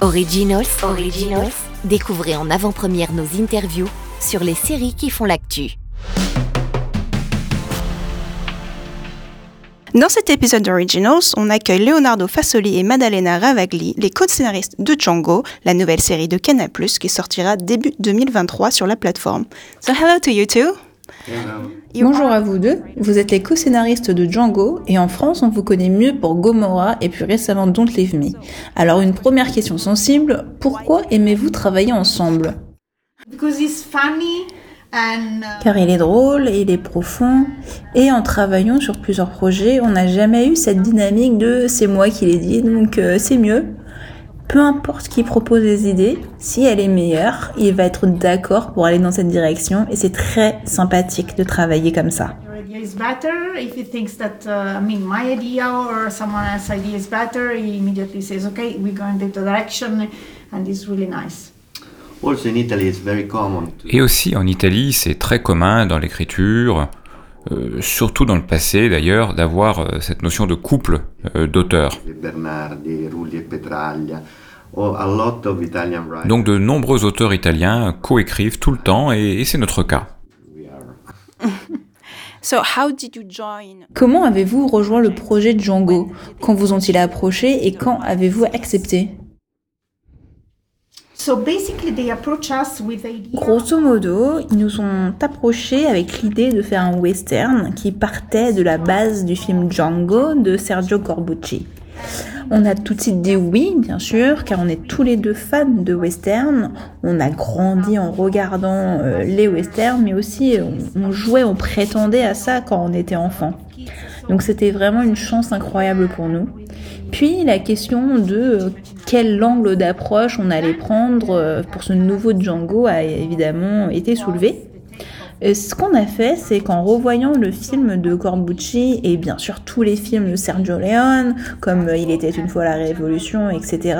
Originals, découvrez en avant-première nos interviews sur les séries qui font l'actu. Dans cet épisode d'Originals, on accueille Leonardo Fasoli et Maddalena Ravagli, les co-scénaristes de Django, la nouvelle série de Canal+, qui sortira début 2023 sur la plateforme. So hello to you two. Bonjour à vous deux, vous êtes les co-scénaristes de Django et en France on vous connaît mieux pour Gomorrah et puis récemment Don't Leave Me. Alors une première question sensible, pourquoi aimez-vous travailler ensemble? Car il est drôle, il est profond, et en travaillant sur plusieurs projets, on n'a jamais eu cette dynamique de c'est moi qui l'ai dit, donc euh, c'est mieux. Peu importe qui propose des idées, si elle est meilleure, il va être d'accord pour aller dans cette direction, et c'est très sympathique de travailler comme ça. is better. If he thinks that, I mean, my idea or someone else's idea is better, he immediately says, okay, we're going in the direction, and it's really nice. Et aussi en Italie, c'est très commun dans l'écriture, euh, surtout dans le passé d'ailleurs, d'avoir euh, cette notion de couple euh, d'auteurs. Donc de nombreux auteurs italiens coécrivent tout le temps et, et c'est notre cas. Comment avez-vous rejoint le projet Django? Quand vous ont-ils approché et quand avez-vous accepté? Grosso modo, ils nous ont approchés avec l'idée de faire un western qui partait de la base du film Django de Sergio Corbucci. On a tout de suite dit oui, bien sûr, car on est tous les deux fans de western. On a grandi en regardant euh, les westerns, mais aussi on, on jouait, on prétendait à ça quand on était enfant. Donc c'était vraiment une chance incroyable pour nous. Puis la question de euh, quel angle d'approche on allait prendre euh, pour ce nouveau Django a évidemment été soulevé. ce qu'on a fait, c'est qu'en revoyant le film de Corbucci et bien sûr tous les films de Sergio Leone, comme euh, Il était une fois la Révolution, etc.,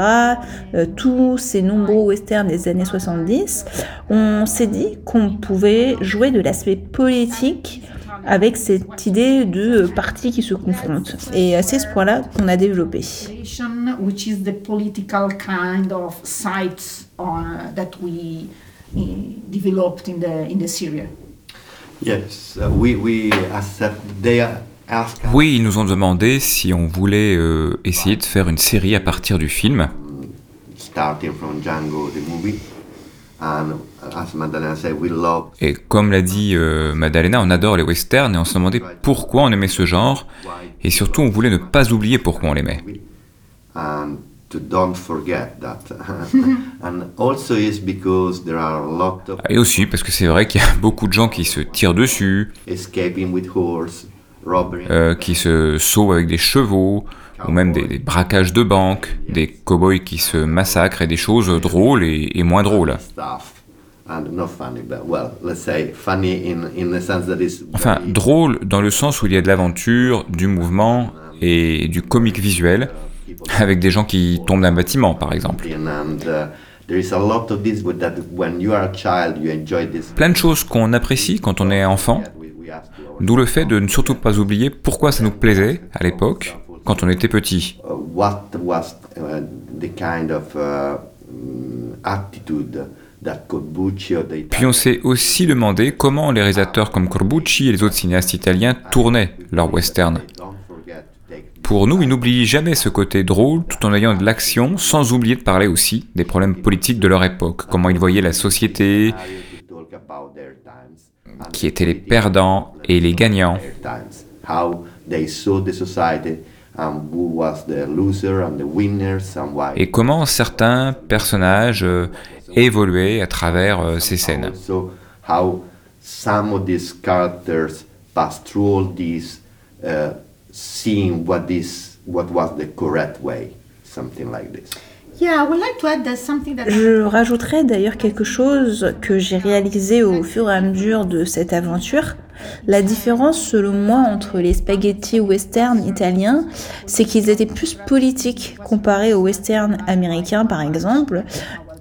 tous ces nombreux westerns des années 70, on s'est dit qu'on pouvait jouer de l'aspect politique avec cette idée de partis qui se confrontent. Et c'est ce point-là qu'on a développé. Oui, ils nous ont demandé si on voulait euh, essayer de faire une série à partir du film. Starting from Django, the movie. Et comme l'a dit euh, Madalena, on adore les westerns et on se demandait pourquoi on aimait ce genre. Et surtout on voulait ne pas oublier pourquoi on l'aimait. Et aussi parce que c'est vrai qu'il y a beaucoup de gens qui se tirent dessus, euh, qui se sauvent avec des chevaux, ou même des, braquages de banques, des cow-boys qui se massacrent et des choses drôles et, moins drôles. Enfin, drôle dans le sens où il y a de l'aventure, du mouvement et du comique visuel, avec des gens qui tombent d'un bâtiment, par exemple. Plein de choses qu'on apprécie quand on est enfant, d'où le fait de ne surtout pas oublier pourquoi ça nous plaisait à l'époque, quand on était petit. Puis on s'est aussi demandé comment les réalisateurs comme Corbucci et les autres cinéastes italiens tournaient leurs westerns. Pour nous, ils n'oublient jamais ce côté drôle tout en ayant de l'action, sans oublier de parler aussi des problèmes politiques de leur époque, comment ils voyaient la société, qui étaient les perdants et les gagnants. Et comment certains personnages euh, évoluaient à travers euh, ces scènes. Je rajouterais d'ailleurs quelque chose que j'ai réalisé au fur et à mesure de cette aventure. La différence, selon moi, entre les spaghetti western italiens, c'est qu'ils étaient plus politiques comparés aux western américains, par exemple,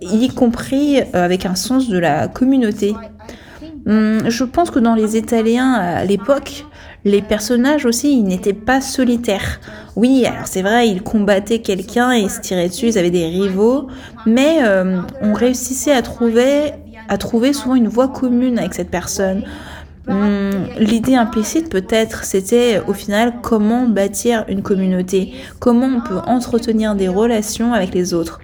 y compris euh, avec un sens de la communauté. Hum, je pense que dans les Italiens à l'époque, les personnages aussi, ils n'étaient pas solitaires. Oui, alors c'est vrai, ils combattaient quelqu'un et se tiraient dessus, ils avaient des rivaux, mais euh, on réussissait à trouver, à trouver souvent une voie commune avec cette personne. Hum, l'idée implicite peut-être, c'était au final comment bâtir une communauté, comment on peut entretenir des relations avec les autres.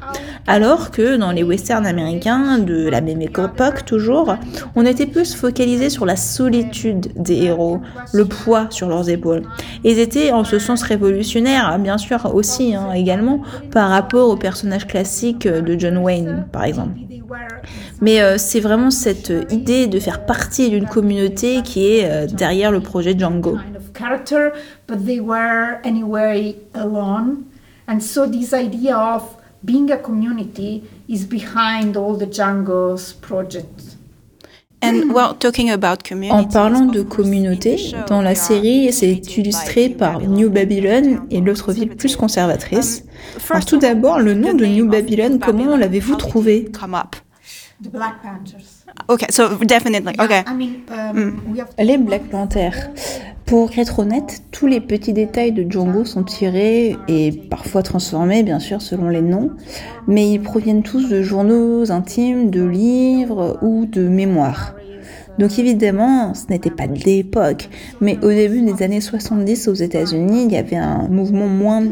Alors que dans les westerns américains de la même époque toujours, on était plus focalisé sur la solitude des héros, le poids sur leurs épaules. ils étaient en ce sens révolutionnaires, bien sûr aussi hein, également, par rapport aux personnages classiques de John Wayne par exemple. Mais euh, c'est vraiment cette idée de faire partie d'une communauté qui est euh, derrière le projet Django. Being a community is behind all the Django's projects. And, well, talking about en parlant de communauté, dans la série, c'est illustré par New Babylon et l'autre ville plus conservatrice. Alors tout d'abord, le nom de New Babylon, comment l'avez-vous trouvé? The Black Panthers. Okay, so definitely. Okay. I mean, um, mm. Les Black Panthers. Pour être honnête, tous les petits détails de Django sont tirés et parfois transformés, bien sûr, selon les noms, mais ils proviennent tous de journaux intimes, de livres ou de mémoires. Donc évidemment, ce n'était pas de l'époque, mais au début des années 70 aux États-Unis, il y avait un mouvement moins,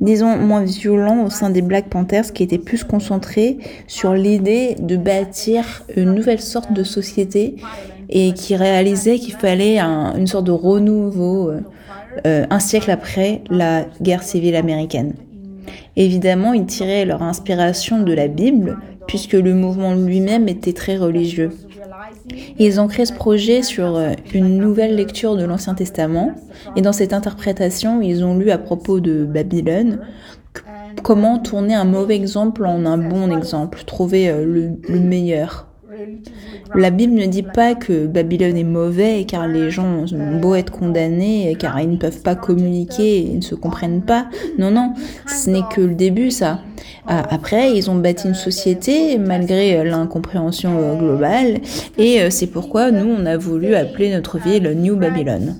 disons, moins violent au sein des Black Panthers qui était plus concentré sur l'idée de bâtir une nouvelle sorte de société et qui réalisait qu'il fallait une sorte de renouveau euh, euh, un siècle après la guerre civile américaine. Évidemment, ils tiraient leur inspiration de la Bible, puisque le mouvement lui-même était très religieux. Ils ont créé ce projet sur euh, une nouvelle lecture de l'Ancien Testament. Et dans cette interprétation, ils ont lu à propos de Babylone comment tourner un mauvais exemple en un bon exemple, trouver euh, le, meilleur. La Bible ne dit pas que Babylone est mauvais car les gens ont beau être condamnés car ils ne peuvent pas communiquer et ne se comprennent pas. Non, non, ce n'est que le début ça. Ah, après, ils ont bâti une société malgré euh, l'incompréhension euh, globale et euh, c'est pourquoi nous, on a voulu appeler notre ville New Babylon.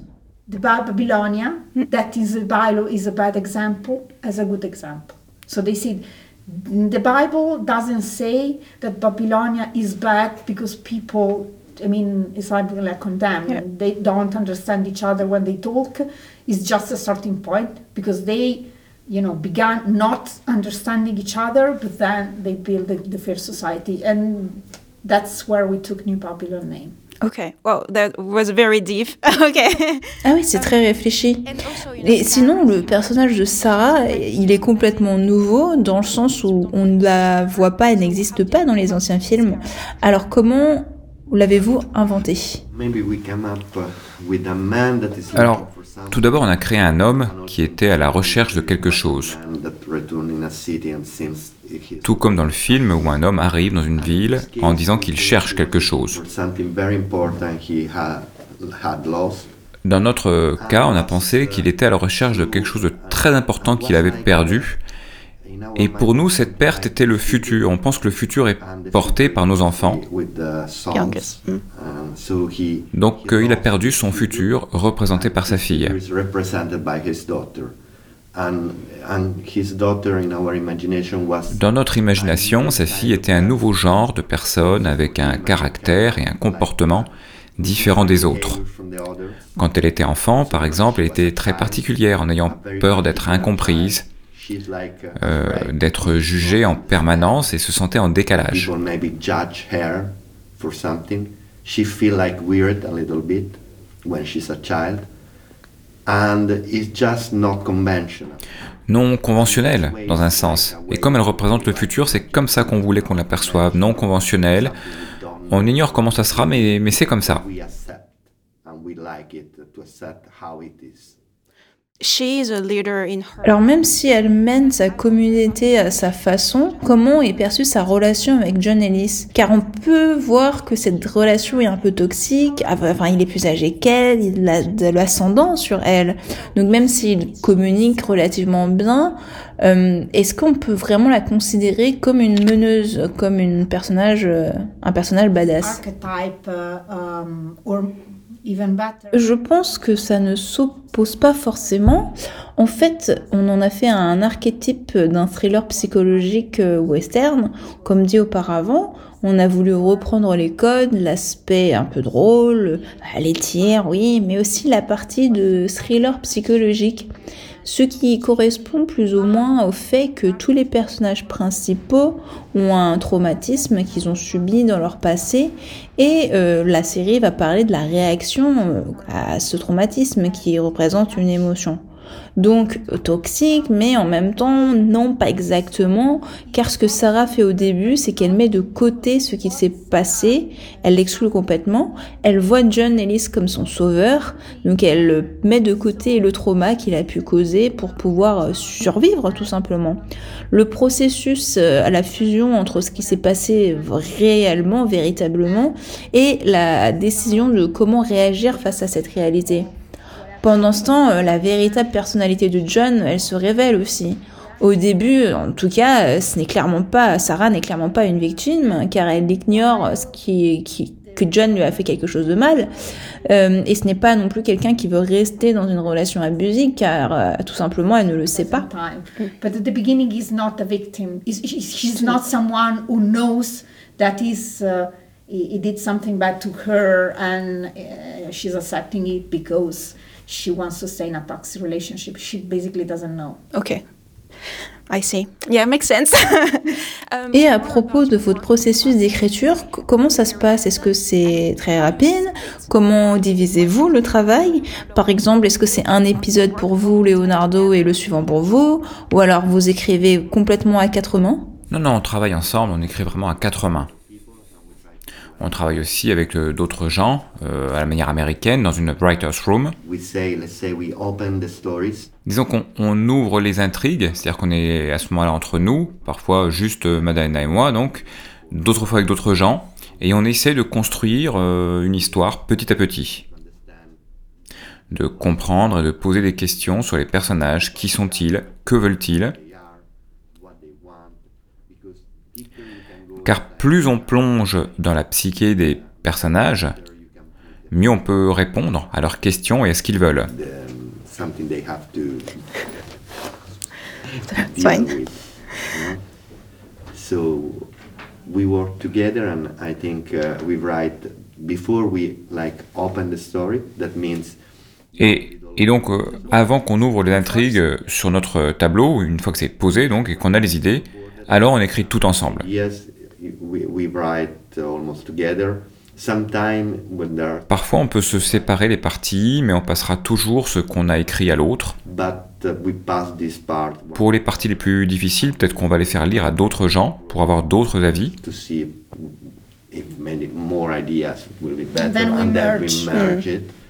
Babylonia, that is a bad example as a good example. So they said the Bible doesn't say that Babylonia is bad because people I mean, it's like, like condemned. Yeah. They don't understand each other when they talk. It's just a starting point because they you know, began not understanding each other, but then they built the, the fair society, and that's where we took New Babylon name. Ok, wow, that was very deep. ok. Ah oui, c'est très réfléchi. Et sinon, le personnage de Sarah, il est complètement nouveau dans le sens où on ne la voit pas, elle n'existe pas dans les anciens films. Alors comment l'avez-vous inventé Alors, tout d'abord, on a créé un homme qui était à la recherche de quelque chose. Tout comme dans le film où un homme arrive dans une ville en disant qu'il cherche quelque chose. Dans notre cas, on a pensé qu'il était à la recherche de quelque chose de très important qu'il avait perdu et pour nous, cette perte était le futur. On pense que le futur est porté par nos enfants. Donc euh, il a perdu son futur représenté par sa fille. Dans notre imagination, sa fille était un nouveau genre de personne avec un caractère et un comportement différents des autres. Quand elle était enfant, par exemple, elle était très particulière en ayant peur d'être incomprise, euh, d'être jugée en permanence et se sentait en décalage. Non conventionnel, dans un sens. Et comme elle représente le futur, c'est comme ça qu'on voulait qu'on l'aperçoive, non conventionnel. On ignore comment ça sera, mais, mais c'est comme ça. Alors même si elle mène sa communauté à sa façon, comment est perçue sa relation avec John Ellis? Car on peut voir que cette relation est un peu toxique, enfin il est plus âgé qu'elle, il a de l'ascendant sur elle. Donc même s'il communique relativement bien, euh, est-ce qu'on peut vraiment la considérer comme une meneuse, comme une personnage, euh, un personnage badass? Archetype, um, or Je pense que ça ne s'oppose pas forcément. En fait, on en a fait un archétype d'un thriller psychologique euh, western. Comme dit auparavant, on a voulu reprendre les codes, l'aspect un peu drôle, les tirs, oui, mais aussi la partie de thriller psychologique ce qui correspond plus ou moins au fait que tous les personnages principaux ont un traumatisme qu'ils ont subi dans leur passé et euh, la série va parler de la réaction euh, à ce traumatisme qui représente une émotion. Donc toxique, mais en même temps non pas exactement, car ce que Sarah fait au début, c'est qu'elle met de côté ce qui s'est passé, elle l'exclut complètement, elle voit John Ellis comme son sauveur, donc elle met de côté le trauma qu'il a pu causer pour pouvoir euh, survivre tout simplement. Le processus euh, à la fusion entre ce qui s'est passé réellement, véritablement, et la décision de comment réagir face à cette réalité. Pendant ce temps, euh, la véritable personnalité de John, elle se révèle aussi. Au début, en tout cas, euh, ce n'est clairement pas, Sarah n'est clairement pas une victime, car elle ignore ce qui, que John lui a fait quelque chose de mal. Euh, et ce n'est pas non plus quelqu'un qui veut rester dans une relation abusive, car tout simplement, elle ne le sait pas. But at the beginning, he's not a victim. He's, he's not someone who knows that he's, uh, he, did something bad to her and uh, she's accepting it she wants to stay in a toxic relationship. She basically doesn't know. Okay. I see. Yeah, makes sense. Um, Et à propos de votre processus d'écriture, comment ça se passe? Est-ce que c'est très rapide? Comment divisez-vous le travail? Par exemple, est-ce que c'est un épisode pour vous, Leonardo, et le suivant pour vous? Ou alors vous écrivez complètement à quatre mains? Non, non, on travaille ensemble, on écrit vraiment à quatre mains. On travaille aussi avec euh, d'autres gens euh, à la manière américaine dans une writer's room. Disons qu'on ouvre les intrigues, c'est-à-dire qu'on est à ce moment-là entre nous, parfois juste euh, Madalena et moi, donc d'autres fois avec d'autres gens, et on essaie de construire une histoire petit à petit, de comprendre et de poser des questions sur les personnages, qui sont-ils, que veulent-ils, Car plus on plonge dans la psyché des personnages, mieux on peut répondre à leurs questions et à ce qu'ils veulent. Fine. So we work together and I think uh, we write before we like open the story. That means et, et, donc, euh, avant qu'on ouvre les intrigues sur notre tableau, une fois que c'est posé donc et qu'on a les idées, alors on écrit tout ensemble. Parfois, on peut se séparer les parties, mais on passera toujours ce qu'on a écrit à l'autre. Uh, pour les parties les plus difficiles, peut-être qu'on va les faire lire à d'autres gens pour avoir d'autres avis.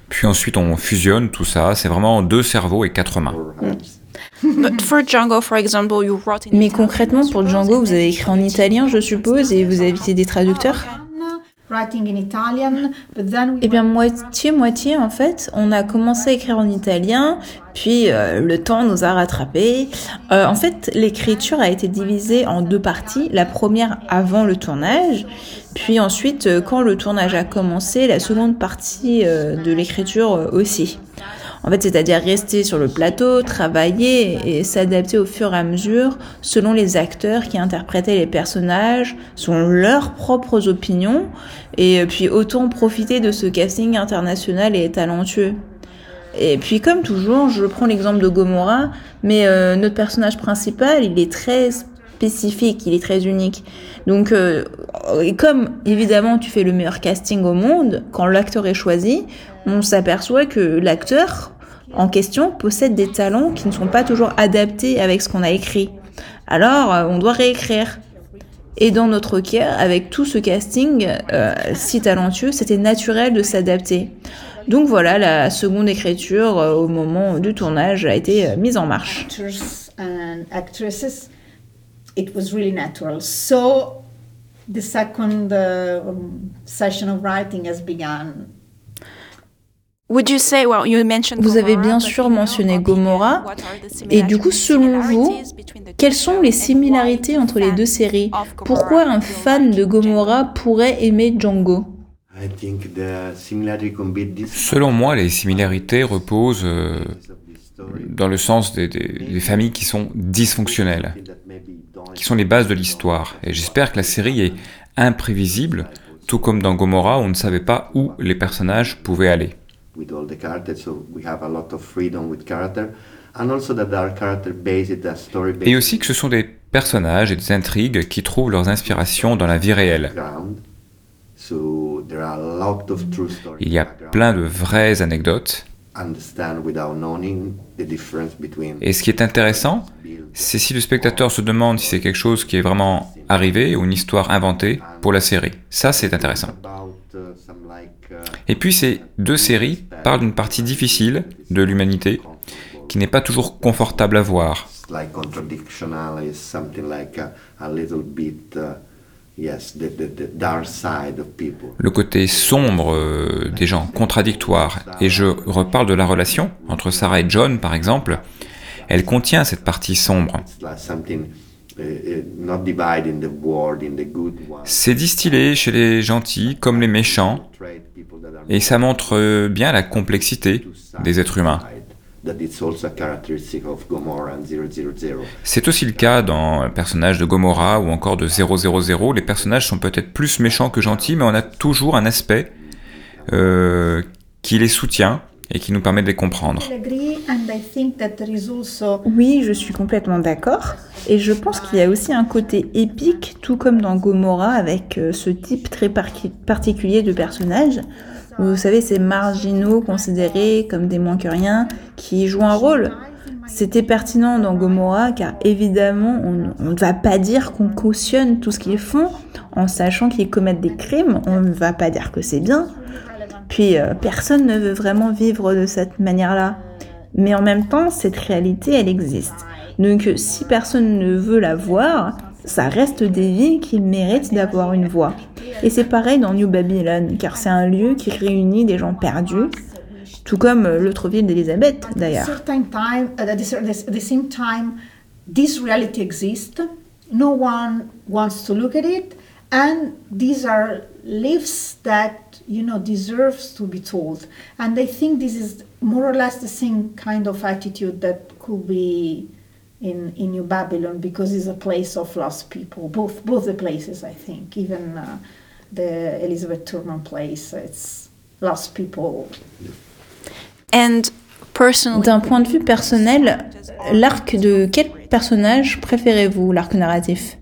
Puis ensuite, on fusionne tout ça. C'est vraiment deux cerveaux et quatre mains. Mais concrètement, pour Django, vous avez écrit en italien, je suppose, et vous avez des traducteurs eh bien, moitié-moitié, en fait. On a commencé à écrire en italien, puis euh, le temps nous a rattrapés. Euh, en fait, l'écriture a été divisée en deux parties. La première avant le tournage, puis ensuite, euh, quand le tournage a commencé, la seconde partie de l'écriture aussi. En fait, c'est-à-dire rester sur le plateau, travailler et s'adapter au fur et à mesure selon les acteurs qui interprétaient les personnages, selon leurs propres opinions, et puis autant profiter de ce casting international et talentueux. Et puis comme toujours, je prends l'exemple de Gomorrah, mais euh, notre personnage principal, il est très spécifique, il est très unique. Donc, euh, et comme évidemment tu fais le meilleur casting au monde, quand l'acteur est choisi, on s'aperçoit que l'acteur en question possède des talents qui ne sont pas toujours adaptés avec ce qu'on a écrit. Alors, euh, on doit réécrire. Et dans notre cas, avec tout ce casting euh, si talentueux, c'était naturel de s'adapter. Donc voilà, la seconde écriture au moment du tournage a été mise en marche. It was really natural. So the second uh, session of writing has begun. Vous avez bien sûr mentionné Gomorrah, et du coup, selon vous, quelles sont les similarités entre les deux séries Pourquoi un fan de Gomorrah pourrait aimer Django Selon moi, les similarités reposent euh, dans le sens des, des, familles qui sont dysfonctionnelles, qui sont les bases de l'histoire. Et j'espère que la série est imprévisible, tout comme dans Gomorrah, on ne savait pas où les personnages pouvaient aller. Et aussi que ce sont des personnages et des intrigues qui trouvent leurs inspirations dans la vie réelle. Il y a plein de vraies anecdotes. Et ce qui est intéressant, c'est si le spectateur se demande si c'est quelque chose qui est vraiment arrivé ou une histoire inventée pour la série. Ça, c'est intéressant. Et puis ces deux séries parlent d'une partie difficile de l'humanité qui n'est pas toujours confortable à voir. Le côté sombre euh, des gens, contradictoires. Et je reparle de la relation entre Sarah et John, par exemple. Elle contient cette partie sombre. C'est distillé chez les gentils comme les méchants, et ça montre bien la complexité des êtres humains. C'est aussi le cas dans le personnage de Gomorrah ou encore de 000. Les personnages sont peut-être plus méchants que gentils, mais on a toujours un aspect euh, qui les soutient et qui nous permet de les comprendre. Oui, je suis complètement d'accord. Et je pense qu'il y a aussi un côté épique, tout comme dans Gomorrah, avec euh, ce type très particulier de personnage. Vous savez, ces marginaux considérés comme des moins que rien, qui jouent un rôle. C'était pertinent dans Gomorrah car évidemment on, ne va pas dire qu'on cautionne tout ce qu'ils font en sachant qu'ils commettent des crimes, on ne va pas dire que c'est bien. Puis euh, personne ne veut vraiment vivre de cette manière-là. Mais en même temps, cette réalité, elle existe. Donc si personne ne veut la voir, ça reste des vies qui méritent d'avoir une voix. Et c'est pareil dans New Babylon, car c'est un lieu qui réunit des gens perdus, tout comme l'autre ville d'Elisabeth d'ailleurs. this reality exists. No one wants to look at it, and these are lives that you know deserves to be told. And I think this is more or less the same kind of attitude that could be in, in New Babylon because it's a place of lost people. Both both the places, I think. Even uh, the Elizabeth Turman place, it's lost people. And D'un point de vue personnel, l'arc de quel personnage préférez-vous, l'arc narratif?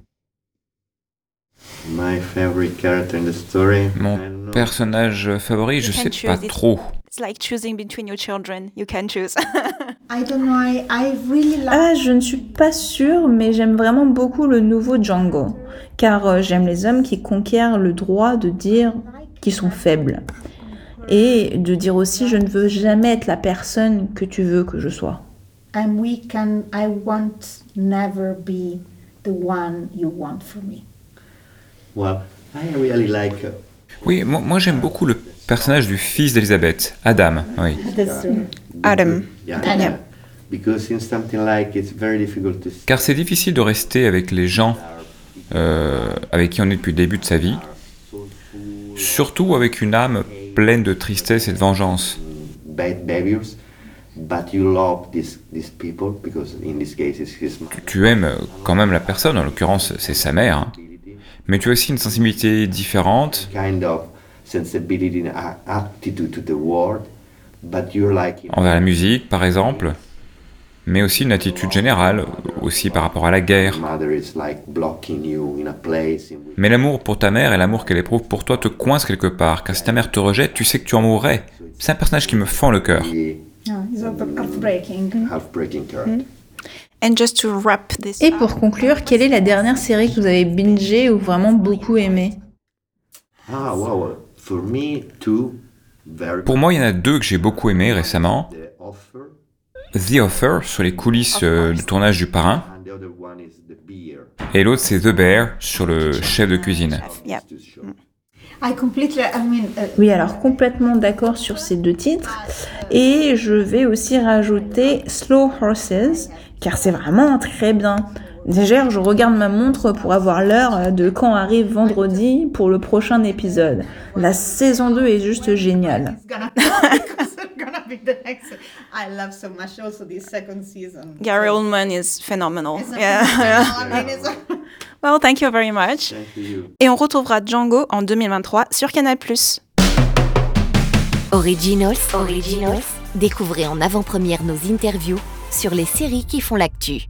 My favorite character in the story. Mon personnage favori, je sais pas trop. It's like choosing between your children. You can choose. I don't know. I, I really like... Ah, je ne suis pas sûre, mais j'aime vraiment beaucoup le nouveau Django, car euh, j'aime les hommes qui conquièrent le droit de dire qu'ils sont faibles et de dire aussi je ne veux jamais être la personne que tu veux que je sois. And we can. I want never be the one you want for me. Well, I really like. Uh, oui, moi, moi j'aime beaucoup le personnage du fils d'Elisabeth, Adam. Oui. Adam. Car c'est difficile de rester avec les gens euh, avec qui on est depuis le début de sa vie, surtout avec une âme pleine de tristesse et de vengeance. Tu, aimes quand même la personne, en l'occurrence c'est sa mère, hein. Mais tu as aussi une sensibilité différente envers la musique, par exemple, mais aussi une attitude générale, aussi par rapport à la guerre. Mais l'amour pour ta mère et l'amour qu'elle éprouve pour toi te coincent quelque part, car si ta mère te rejette, tu sais que tu en mourrais. C'est un personnage qui me fend le cœur. Et pour conclure, quelle est la dernière série que vous avez bingé ou vraiment beaucoup aimé ah, pour moi, il y en a deux que j'ai beaucoup aimé récemment. The Offer. Sur les coulisses euh, du tournage du parrain. Et l'autre, c'est The Bear sur le chef de cuisine. Oui, alors complètement d'accord sur ces deux titres. Et je vais aussi rajouter Slow Horses, car c'est vraiment très bien. Déjà, je regarde ma montre pour avoir l'heure de quand arrive vendredi pour le prochain épisode. La saison 2 est juste géniale. I love so much also this second season. Gary Oldman is phenomenal. Yeah. Well, thank you very much. Thank you. Et on retrouvera Django en 2023 sur Canal+. Originals, Originals. Découvrez en avant-première nos interviews sur les séries qui font l'actu.